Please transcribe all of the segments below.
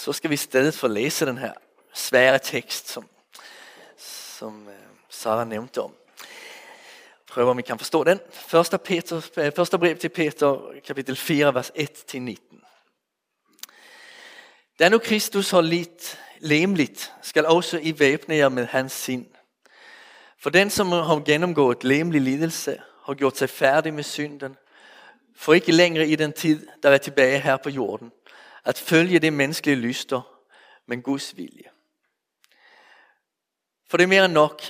så skal vi i stedet for læse den her svære tekst, som, som øh, Sara nævnte om. Prøv om I kan forstå den. Første, Peter, øh, første brev til Peter, kapitel 4, vers 1-19. Da nu Kristus har lidt lemligt, skal også I væbne jer med hans sind. For den, som har gennemgået lemlig lidelse, har gjort sig færdig med synden, for ikke længere i den tid, der er tilbage her på jorden, at følge det menneskelige lyster, men Guds vilje. For det er mere end nok,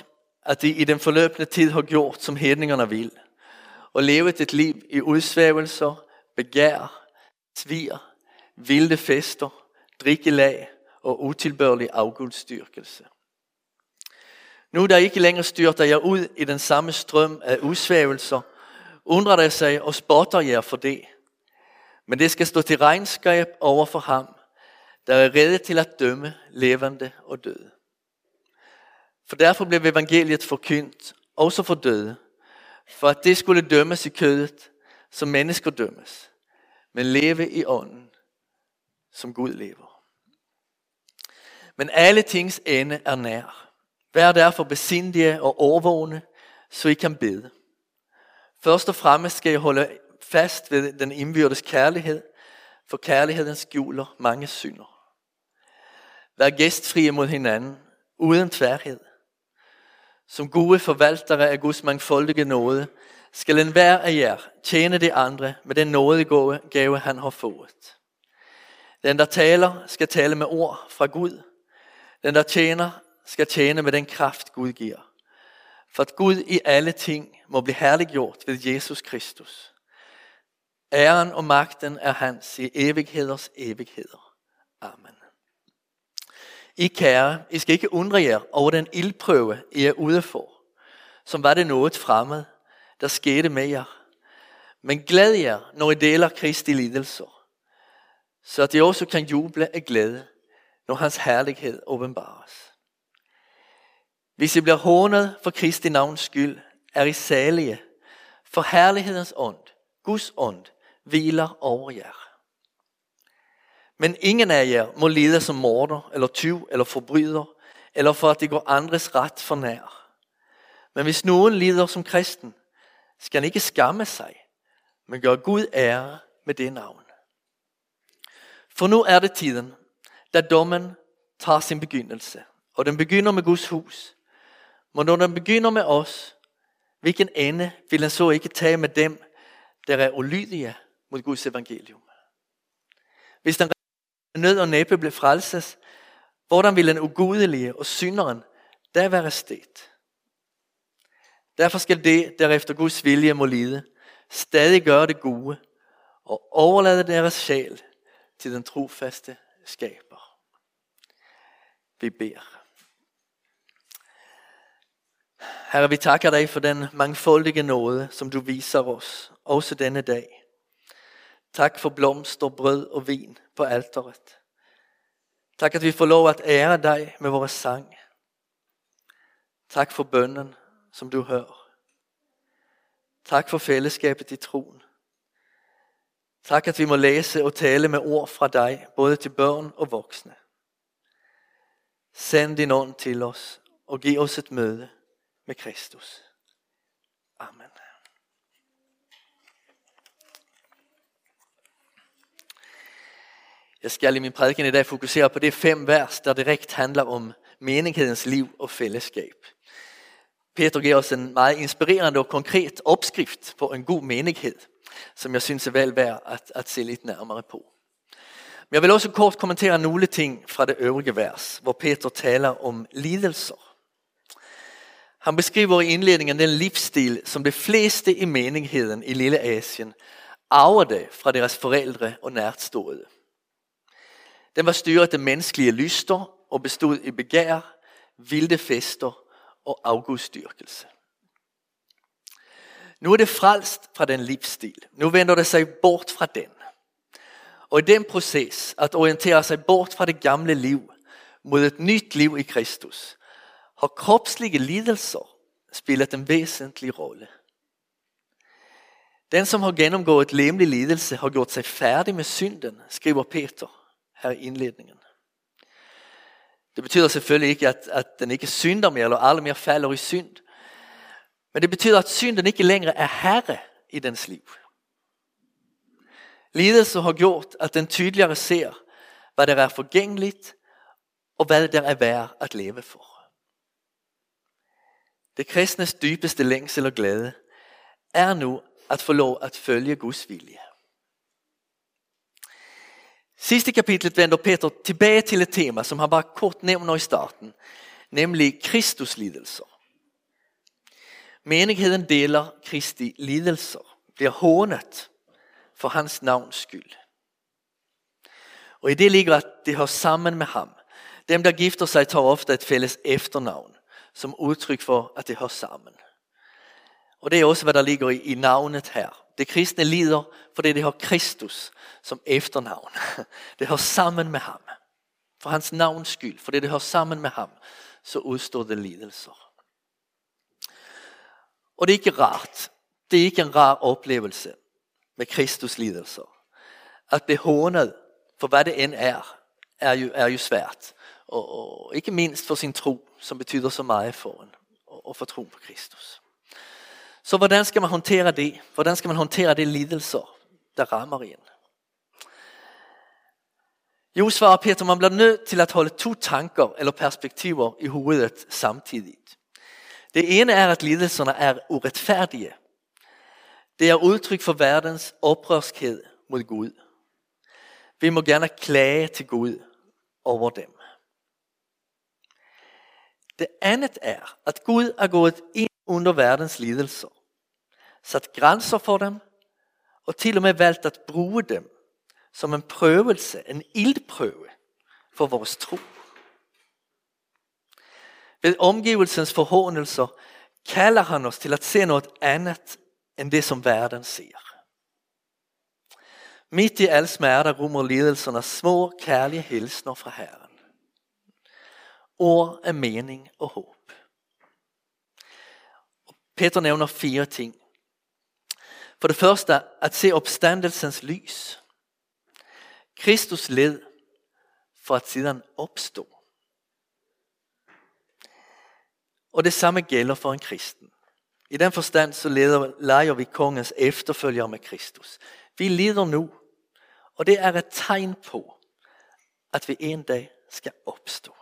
at de i den forløbende tid har gjort, som hedningerne vil, og levet et liv i udsvævelser, begær, svir, vilde fester, drikkelag og utilbørlig afgudstyrkelse. Nu der ikke længere styrter jeg ud i den samme strøm af udsvævelser, undrer der sig og spotter jer for det. Men det skal stå til regnskab over for ham, der er redde til at dømme levende og døde. For derfor blev evangeliet forkyndt, også for døde, for at det skulle dømmes i kødet, som mennesker dømmes, men leve i ånden, som Gud lever. Men alle tings ende er nær. Vær derfor besindige og overvågne, så I kan bede. Først og fremmest skal I holde fast ved den indbyrdes kærlighed, for kærligheden skjuler mange synder. Vær gæstfrie mod hinanden, uden tværhed. Som gode forvaltere af Guds mangfoldige nåde, skal enhver af jer tjene de andre med den nådegave, gave, han har fået. Den, der taler, skal tale med ord fra Gud. Den, der tjener, skal tjene med den kraft, Gud giver. For at Gud i alle ting må blive herliggjort ved Jesus Kristus. Æren og magten er hans i evigheders evigheder. Amen. I kære, I skal ikke undre jer over den ildprøve, I er ude for, som var det noget fremmed, der skete med jer. Men glæd jer, når I deler Kristi lidelser, så at I også kan juble af glæde, når hans herlighed åbenbares. Hvis I bliver hånet for Kristi navns skyld, er I salige, for herlighedens ånd, Guds ånd, hviler over jer. Men ingen af jer må lede som morder, eller tyv, eller forbryder, eller for at det går andres ret for nær. Men hvis nogen lider som kristen, skal han ikke skamme sig, men gøre Gud ære med det navn. For nu er det tiden, da dommen tager sin begyndelse, og den begynder med Guds hus. Men når den begynder med os, hvilken ende vil han så ikke tage med dem, der er ulydige mod Guds evangelium? Hvis den nød og næppe blev frelses, hvordan ville den ugudelige og synderen der være stedt? Derfor skal det, der efter Guds vilje må lide, stadig gøre det gode og overlade deres sjæl til den trofaste skaber. Vi beder. Herre, vi takker dig for den mangfoldige nåde, som du viser os, også denne dag. Tak for blomster, brød og vin på alteret. Tak at vi får lov at ære dig med vores sang. Tak for bønnen, som du hører. Tak for fællesskabet i troen. Tak at vi må læse og tale med ord fra dig, både til børn og voksne. Send din ånd til os og giv os et møde med Kristus. Amen. Jeg skal i min prædiken i dag fokusere på det fem vers, der direkt handler om menighedens liv og fællesskab. Peter giver os en meget inspirerende og konkret opskrift på en god menighed, som jeg synes er vel værd at, at se lidt nærmere på. Men jeg vil også kort kommentere nogle ting fra det øvrige vers, hvor Peter taler om lidelser. Han beskriver i indledningen den livsstil, som de fleste i menigheden i Lille Asien arvede fra deres forældre og nærtstående. Den var styret af menneskelige lyster og bestod i begær, vilde fester og afgudstyrkelse. Nu er det frelst fra den livsstil. Nu vender det sig bort fra den. Og i den proces at orientere sig bort fra det gamle liv mod et nyt liv i Kristus, har kropslige lidelser spillet en væsentlig rolle. Den som har gennemgået lemlig lidelse har gjort sig færdig med synden, skriver Peter her i indledningen. Det betyder selvfølgelig ikke, at, at den ikke synder mere, eller aldrig mere falder i synd. Men det betyder, at synden ikke længere er herre i dens liv. Lidelse har gjort, at den tydeligere ser, hvad der er forgængeligt, og hvad der er værd at leve for. Det kristnes dybeste længsel og glæde er nu at få lov at følge Guds vilje. Sidste kapitlet vänder Peter tillbaka till ett tema, som han bara kort nämner i starten, nämligen Kristus lidelser. Menigheten deler Kristi lidelser, bliver hånet for hans navns skyld. Og i det ligger at det hör sammen med ham. Dem der gifter sig tar ofta ett fælles efternavn som udtryk for at det hör sammen. Og det er også hvad der ligger i, i navnet her. Det kristne lider, fordi det har Kristus som efternavn. Det hører sammen med ham. For hans navns skyld, fordi det hører sammen med ham, så udstår det lidelser. Og det er ikke rart. Det er ikke en rar oplevelse med Kristus lidelser. At blive hånet for hvad det end er, er jo, er jo svært. Og, og ikke mindst for sin tro, som betyder så meget for en, og, og for tro på Kristus. Så hvordan skal man håndtere det? Hvordan skal man håndtere det lidelser, der rammer en? Jo, svarer Peter, man bliver nødt til at holde to tanker eller perspektiver i hovedet samtidigt. Det ene er, at lidelserne er uretfærdige. Det er udtryk for verdens oprørskhed mod Gud. Vi må gerne klage til Gud over dem. Det andet er, at Gud er gået ind under verdens lidelser, sat grænser for dem, og til og med valgt at bruge dem som en prøvelse, en ildprøve for vores tro. Ved omgivelsens forhånelser kalder han os til at se noget andet end det som världen ser. Mitt i all smärta rummer lidelserna små kärliga hilsner fra Herren. Ord af mening og håb. Peter nævner fire ting. For det første at se opstandelsens lys. Kristus led for at sedan opstå. Og det samme gælder for en kristen. I den forstand så leder, leger vi kongens efterföljare med Kristus. Vi lider nu, og det er et tegn på, at vi en dag skal opstå.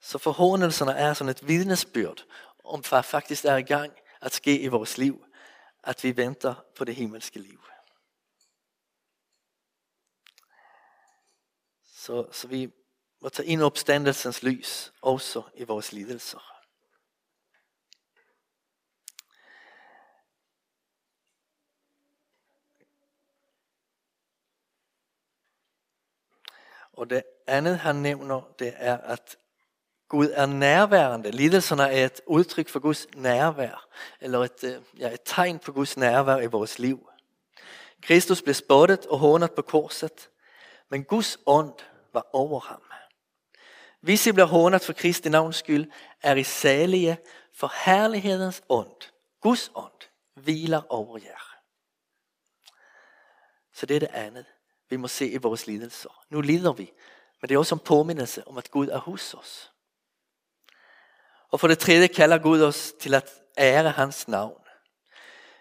Så forhåndelserne er sådan et vidnesbyrd om hvad faktisk er i gang at ske i vores liv, at vi venter på det himmelske liv. Så, så vi må tage ind opstandelsens lys også i vores lidelser. Og det andet han nævner, det er, at Gud er nærværende. Lidelserne er et udtryk for Guds nærvær, eller et, øh, ja, et tegn på Guds nærvær i vores liv. Kristus blev spottet og hånet på korset, men Guds ånd var over ham. Hvis I bliver hånet for Kristi navns skyld, er I salige, for herlighedens ånd, Guds ånd, hviler over jer. Så det er det andet vi må se i vores lidelser. Nu lider vi, men det er også en påmindelse om at Gud er hos os. Og for det tredje kalder Gud os til at ære hans navn.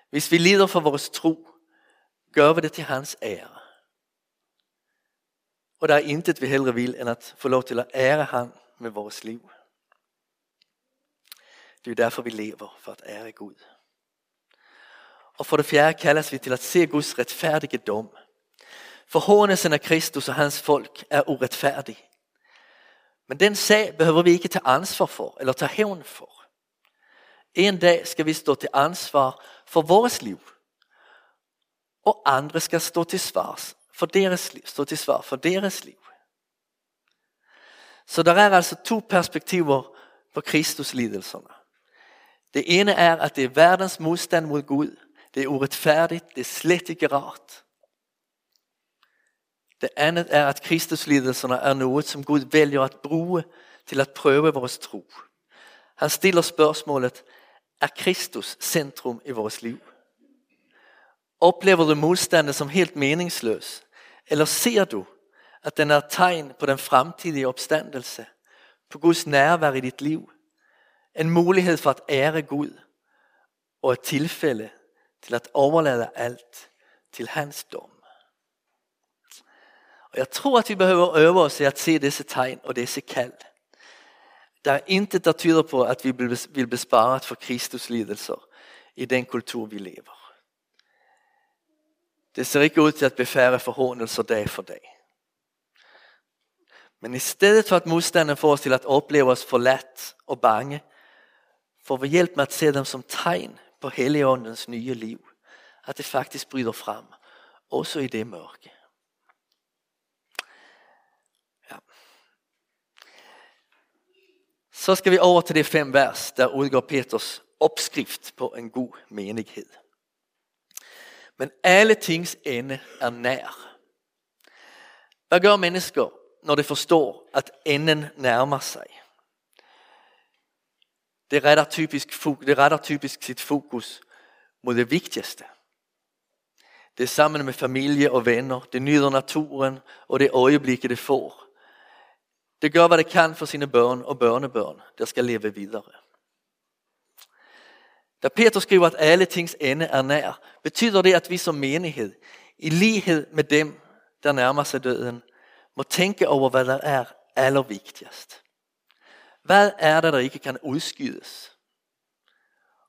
Hvis vi lider for vores tro, gør vi det til hans ære. Og der er intet vi hellere vil, end at få lov til at ære ham med vores liv. Det er derfor vi lever, for at ære Gud. Og for det fjerde kaldes vi til at se Guds retfærdige dom Forhånelsen af Kristus og hans folk er uretfærdig. Men den sag behøver vi ikke tage ansvar for eller tage hævn for. En dag skal vi stå til ansvar for vores liv. Og andre skal stå til svars for deres liv, stå til svar for deres liv. Så der er altså to perspektiver på Kristus lidelserne. Det ene er, at det er verdens modstand mod Gud. Det er uretfærdigt, det er slet ikke rart. Det andet er, at Kristuslidelserne er noget, som Gud vælger at bruge til at prøve vores tro. Han stiller spørgsmålet, er Kristus centrum i vores liv? Oplever du modstanden som helt meningsløs? Eller ser du, At den er tegn på den fremtidige opstandelse. På Guds nærvær i dit liv. En mulighed for at ære Gud. Og et tilfælde til at overlade alt til hans dom. Jag jeg tror, at vi behøver øve os i at se disse tegn og disse kald. Der er intet, der tyder på, at vi vil besparet for Kristus lidelser i den kultur, vi lever. Det ser ikke ud til at befære forhåndelser dag for dag. Men i stedet for at modstanden får os til at opleve os forladt og bange, får vi hjælp med at se dem som tegn på Helligåndens nye liv. At det faktisk bryder frem, også i det mørke. Så skal vi over til de fem vers, der udgår Peters opskrift på en god menighed. Men alle tings ende er nær. Hvad gør mennesker, når de forstår, at enden nærmer sig? Det retter typisk, det retter typisk sit fokus mod det vigtigste. Det er sammen med familie og venner. Det nyder naturen og det øjeblikket det får. Det gør, hvad det kan for sine børn og børnebørn, der skal leve videre. Da Peter skriver, at alle tings ende er nær, betyder det, at vi som menighed, i lighed med dem, der nærmer sig døden, må tænke over, hvad der er allervigtigst. Hvad er det, der ikke kan udskydes?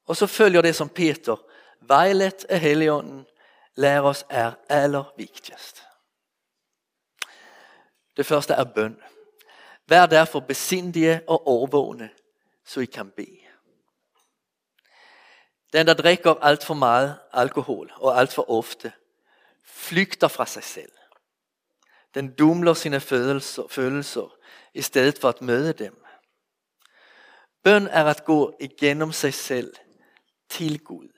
Og så følger det som Peter, vejlet af heligånden, lærer os er allervigtigst. Det første er bøn. Vær derfor besindige og overvågne, så I kan bede. Den, der drikker alt for meget alkohol og alt for ofte, flygter fra sig selv. Den dumler sine følelser, følelser i stedet for at møde dem. Bøn er at gå igennem sig selv til Gud.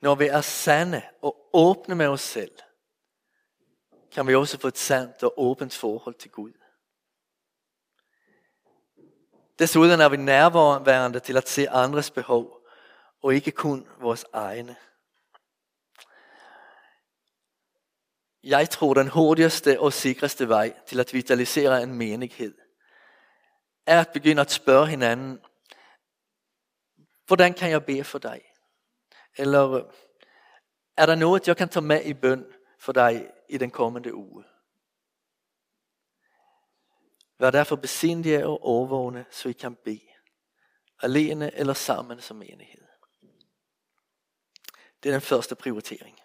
Når vi er sande og åbne med os selv, kan vi også få et sandt og åbent forhold til Gud. Desuden er vi nærværende til at se andres behov, og ikke kun vores egne. Jeg tror, den hurtigste og sikreste vej til at vitalisere en menighed, er at begynde at spørge hinanden, hvordan kan jeg bede for dig? Eller er der noget, jeg kan tage med i bøn for dig i den kommende uge? Vær derfor besindige og overvågne, så I kan bede. Alene eller sammen som enighed. Det er den første prioritering.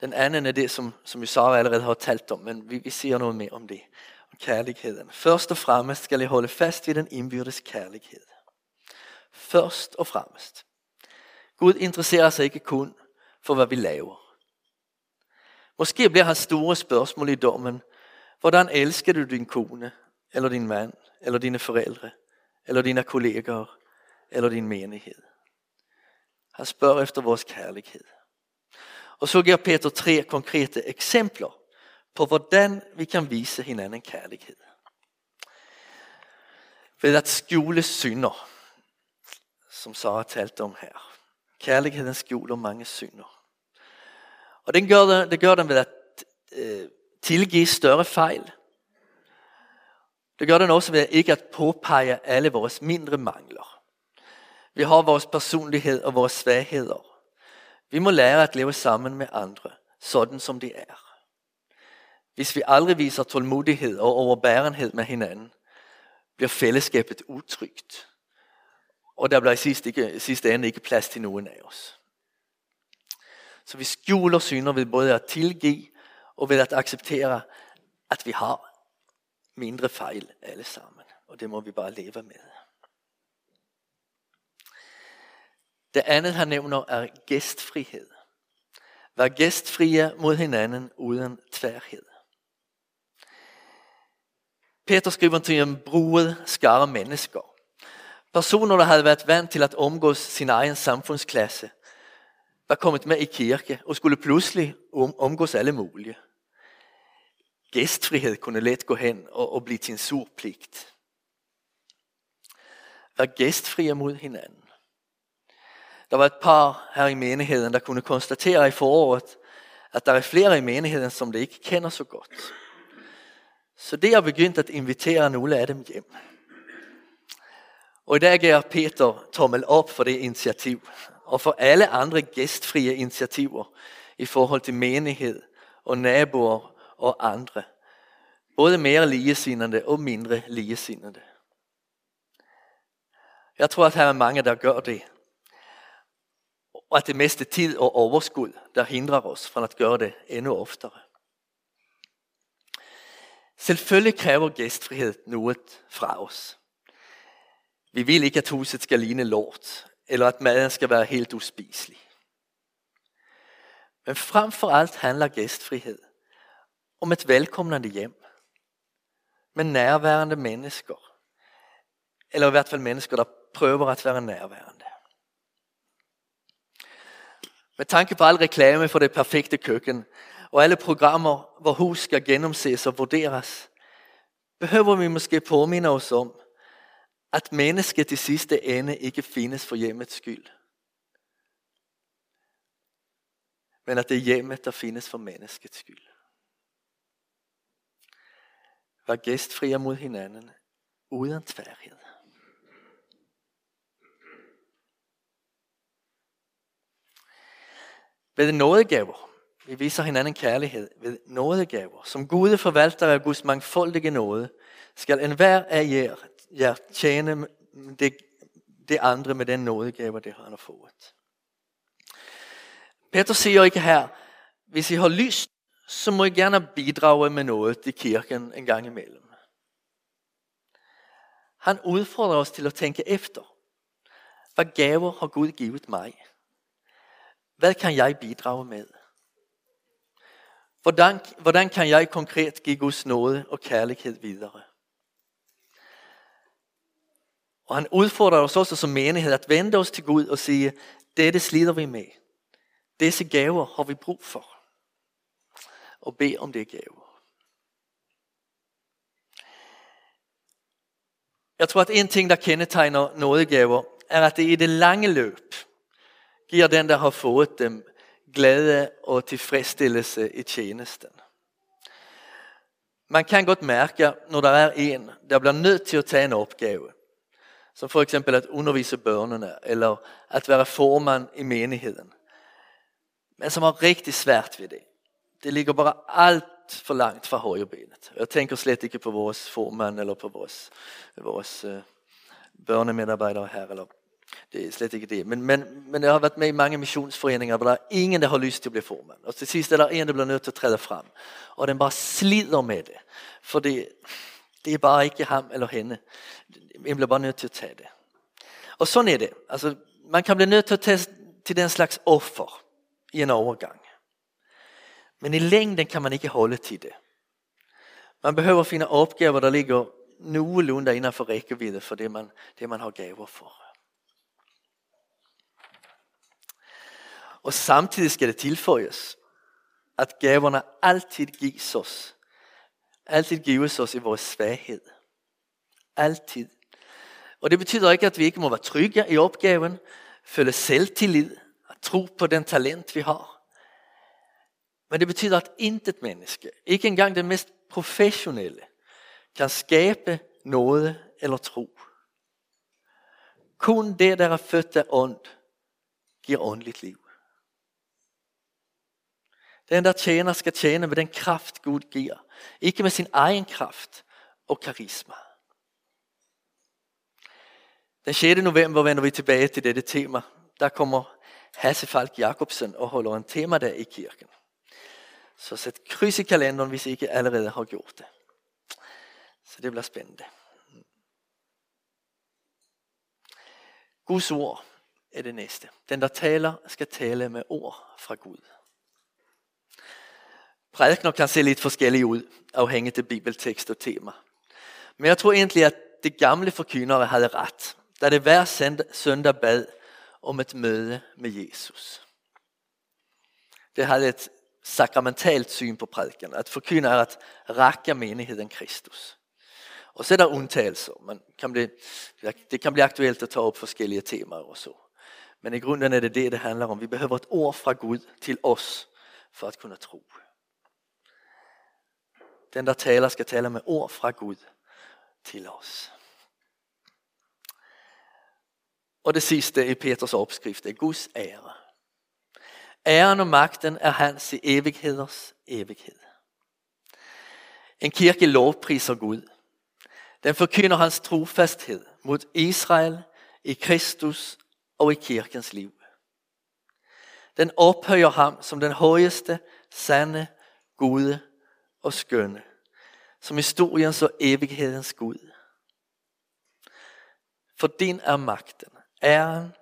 Den anden er det, som, som Sara allerede har talt om, men vi, vi siger noget mere om det. Om kærligheden. Først og fremmest skal I holde fast i den indbyrdes kærlighed. Først og fremmest. Gud interesserer sig ikke kun for, hvad vi laver. Måske bliver hans store spørgsmål i dommen, hvordan elsker du din kone, eller din mand, eller dine forældre, eller dine kolleger, eller din menighed. Han spørger efter vores kærlighed. Og så giver Peter tre konkrete eksempler på, hvordan vi kan vise hinanden kærlighed. Ved at skjule synder, som Sara talte om her. Kærligheden skjuler mange synder. Og den gør det gør den ved at øh, tilgive større fejl. Det gør den også ved ikke at påpege alle vores mindre mangler. Vi har vores personlighed og vores svagheder. Vi må lære at leve sammen med andre, sådan som de er. Hvis vi aldrig viser tålmodighed og overbærenhed med hinanden, bliver fællesskabet utrygt. Og der bliver i sidste, ikke, sidste ende ikke plads til nogen af os. Så vi skjuler synder ved både at tilgive og ved at acceptere, at vi har mindre fejl alle sammen. Og det må vi bare leve med. Det andet han nævner er gæstfrihed. Vær gæstfrie mod hinanden uden tværhed. Peter skriver til en bruget skare mennesker. Personer, der havde været vant til at omgås sin egen samfundsklasse, var kommet med i kirke og skulle pludselig omgås alle mulige. Gæstfrihed kunne let gå hen og, og blive til en sur pligt. Vær gæstfrie mod hinanden. Der var et par her i menigheden, der kunne konstatere i foråret, at der er flere i menigheden, som det ikke kender så godt. Så det har begyndt at invitere nogle af dem hjem. Og i dag giver Peter tommel op for det initiativ, og for alle andre gæstfrie initiativer i forhold til menighed og naboer og andre. Både mere ligesindede og mindre ligesindede. Jeg tror, at her er mange, der gør det. Og at det meste tid og overskud, der hindrer os fra at gøre det endnu oftere. Selvfølgelig kræver gæstfrihed noget fra os. Vi vil ikke, at huset skal ligne lort, eller at maden skal være helt uspiselig. Men frem for alt handler gæstfrihed om et velkomnende hjem med nærværende mennesker. Eller i hvert fald mennesker, der prøver at være nærværende. Med tanke på al reklame for det perfekte køkken, og alle programmer, hvor hus skal gennemses og vurderes, behøver vi måske påminde os om, at mennesket til sidste ende ikke findes for hjemmets skyld. Men at det er hjemmet, der findes for menneskets skyld var gæstfrie mod hinanden, uden tværhed. Ved nådegaver. Vi viser hinanden kærlighed ved nådegaver. Som gode forvaltere af Guds mangfoldige nåde, skal enhver af jer, jer tjene det, det andre med den nådegaver, det han har fået. Peter siger ikke her, hvis I har lyst, så må I gerne bidrage med noget til kirken en gang imellem. Han udfordrer os til at tænke efter. Hvad gaver har Gud givet mig? Hvad kan jeg bidrage med? Hvordan, hvordan kan jeg konkret give Guds nåde og kærlighed videre? Og han udfordrer os også som menighed at vende os til Gud og sige, dette slider vi med. Disse gaver har vi brug for. Og bede om det gaver. Jeg tror, at en ting, der kendetegner nådegaver, er, at det i det lange løb giver den, der har fået dem, glæde og tilfredsstillelse i tjenesten. Man kan godt mærke, når der er en, der bliver nødt til at tage en opgave, som for eksempel at undervise børnene, eller at være formand i menigheden, men som har rigtig svært ved det. Det ligger bare alt for langt fra højrebenet. Jeg tænker slet ikke på vores formand eller på vores, vores uh, eh, børnemedarbejdere her, eller det er slet ikke det. Men, men, men jeg har været med i mange missionsforeninger, hvor der er ingen, der har lyst til at blive formand. Og til sidst er der en, der bliver nødt til at træde frem. Og den bare slider med det. For det, det er bare ikke ham eller hende. En bliver bare nødt til at tage det. Og sådan er det. Altså, man kan blive nødt til at tage til den slags offer i en overgang. Men i længden kan man ikke holde til det. Man behøver finde opgaver, der ligger nogenlunde inden for rækkevidde for det man, det man har gaver for. Og samtidig skal det tilføjes, at gaverne altid gives os. Altid gives os i vores svaghed. Altid. Og det betyder ikke, at vi ikke må være trygge i opgaven, føle selvtillid, at tro på den talent, vi har. Men det betyder, at intet menneske, ikke engang den mest professionelle, kan skabe noget eller tro. Kun det, der er født af ånd, giver åndeligt liv. Den, der tjener, skal tjene med den kraft, Gud giver. Ikke med sin egen kraft og karisma. Den 6. november vender vi tilbage til dette tema. Der kommer Hasse Falk Jakobsen og holder en tema der i kirken. Så sæt kryds i kalenderen, hvis I ikke allerede har gjort det. Så det bliver spændende. Guds ord er det næste. Den, der taler, skal tale med ord fra Gud. Prædikner kan se lidt forskellige ud, afhængigt af bibeltekst og tema. Men jeg tror egentlig, at det gamle forkyndere havde ret, da det hver søndag bad om et møde med Jesus. Det havde et sakramentalt syn på prædiken, at forkynde er at række menigheden Kristus. Og så er der undtagelser. Man kan bli, det kan bli aktuelt at tage op forskellige temaer og så. Men i grunden er det det, det handler om. Vi behøver et ord fra Gud til os for at kunne tro. Den der taler skal tale med ord fra Gud til os. Og det sidste i Peters opskrift er Guds ære. Æren og magten er hans i evigheders evighed. En kirke lovpriser Gud. Den forkynder hans trofasthed mod Israel, i Kristus og i kirkens liv. Den ophøjer ham som den højeste, sande, gode og skønne, som historiens og evighedens Gud. For din er magten, æren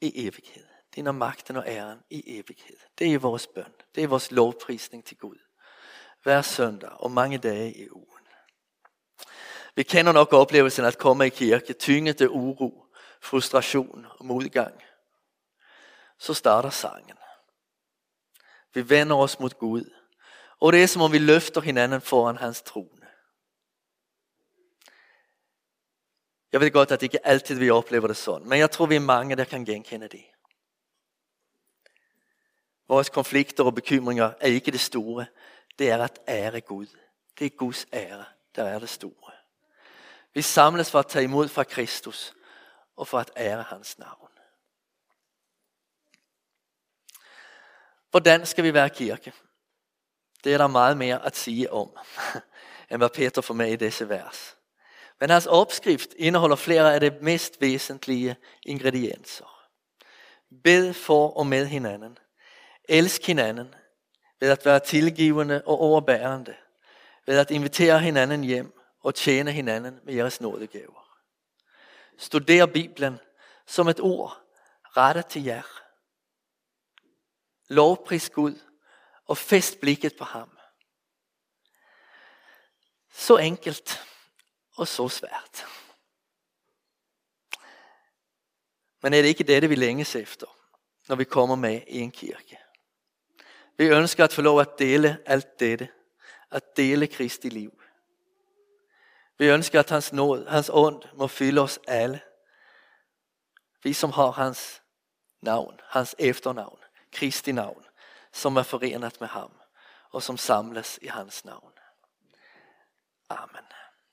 i evighed. Din og magten og æren i evighed. Det er vores bøn. Det er vores lovprisning til Gud. Hver søndag og mange dage i ugen. Vi kender nok oplevelsen at komme i kirke, tynget af uro, frustration og modgang. Så starter sangen. Vi vender os mod Gud. Og det er som om vi løfter hinanden foran hans trone. Jeg ved godt, at det ikke altid vi oplever det sådan, men jeg tror vi er mange, der kan genkende det. Vores konflikter og bekymringer er ikke det store. Det er at ære Gud. Det er Guds ære, der er det store. Vi samles for at tage imod fra Kristus og for at ære hans navn. Hvordan skal vi være kirke? Det er der meget mere at sige om, end hvad Peter får med i disse vers. Men hans opskrift indeholder flere af de mest væsentlige ingredienser. Bed for og med hinanden. Elsk hinanden ved at være tilgivende og overbærende. Ved at invitere hinanden hjem og tjene hinanden med jeres nådegaver. Studer Bibelen som et ord rettet til jer. Lovpris Gud og fest blikket på ham. Så enkelt og så svært. Men er det ikke det, vi længes efter, når vi kommer med i en kirke? Vi ønsker at få lov at dele alt dette, at dele Kristi liv. Vi ønsker, at hans nåd, hans ånd må fylde os alle. Vi som har hans navn, hans efternavn, Kristi navn, som er forenet med ham og som samles i hans navn. Amen.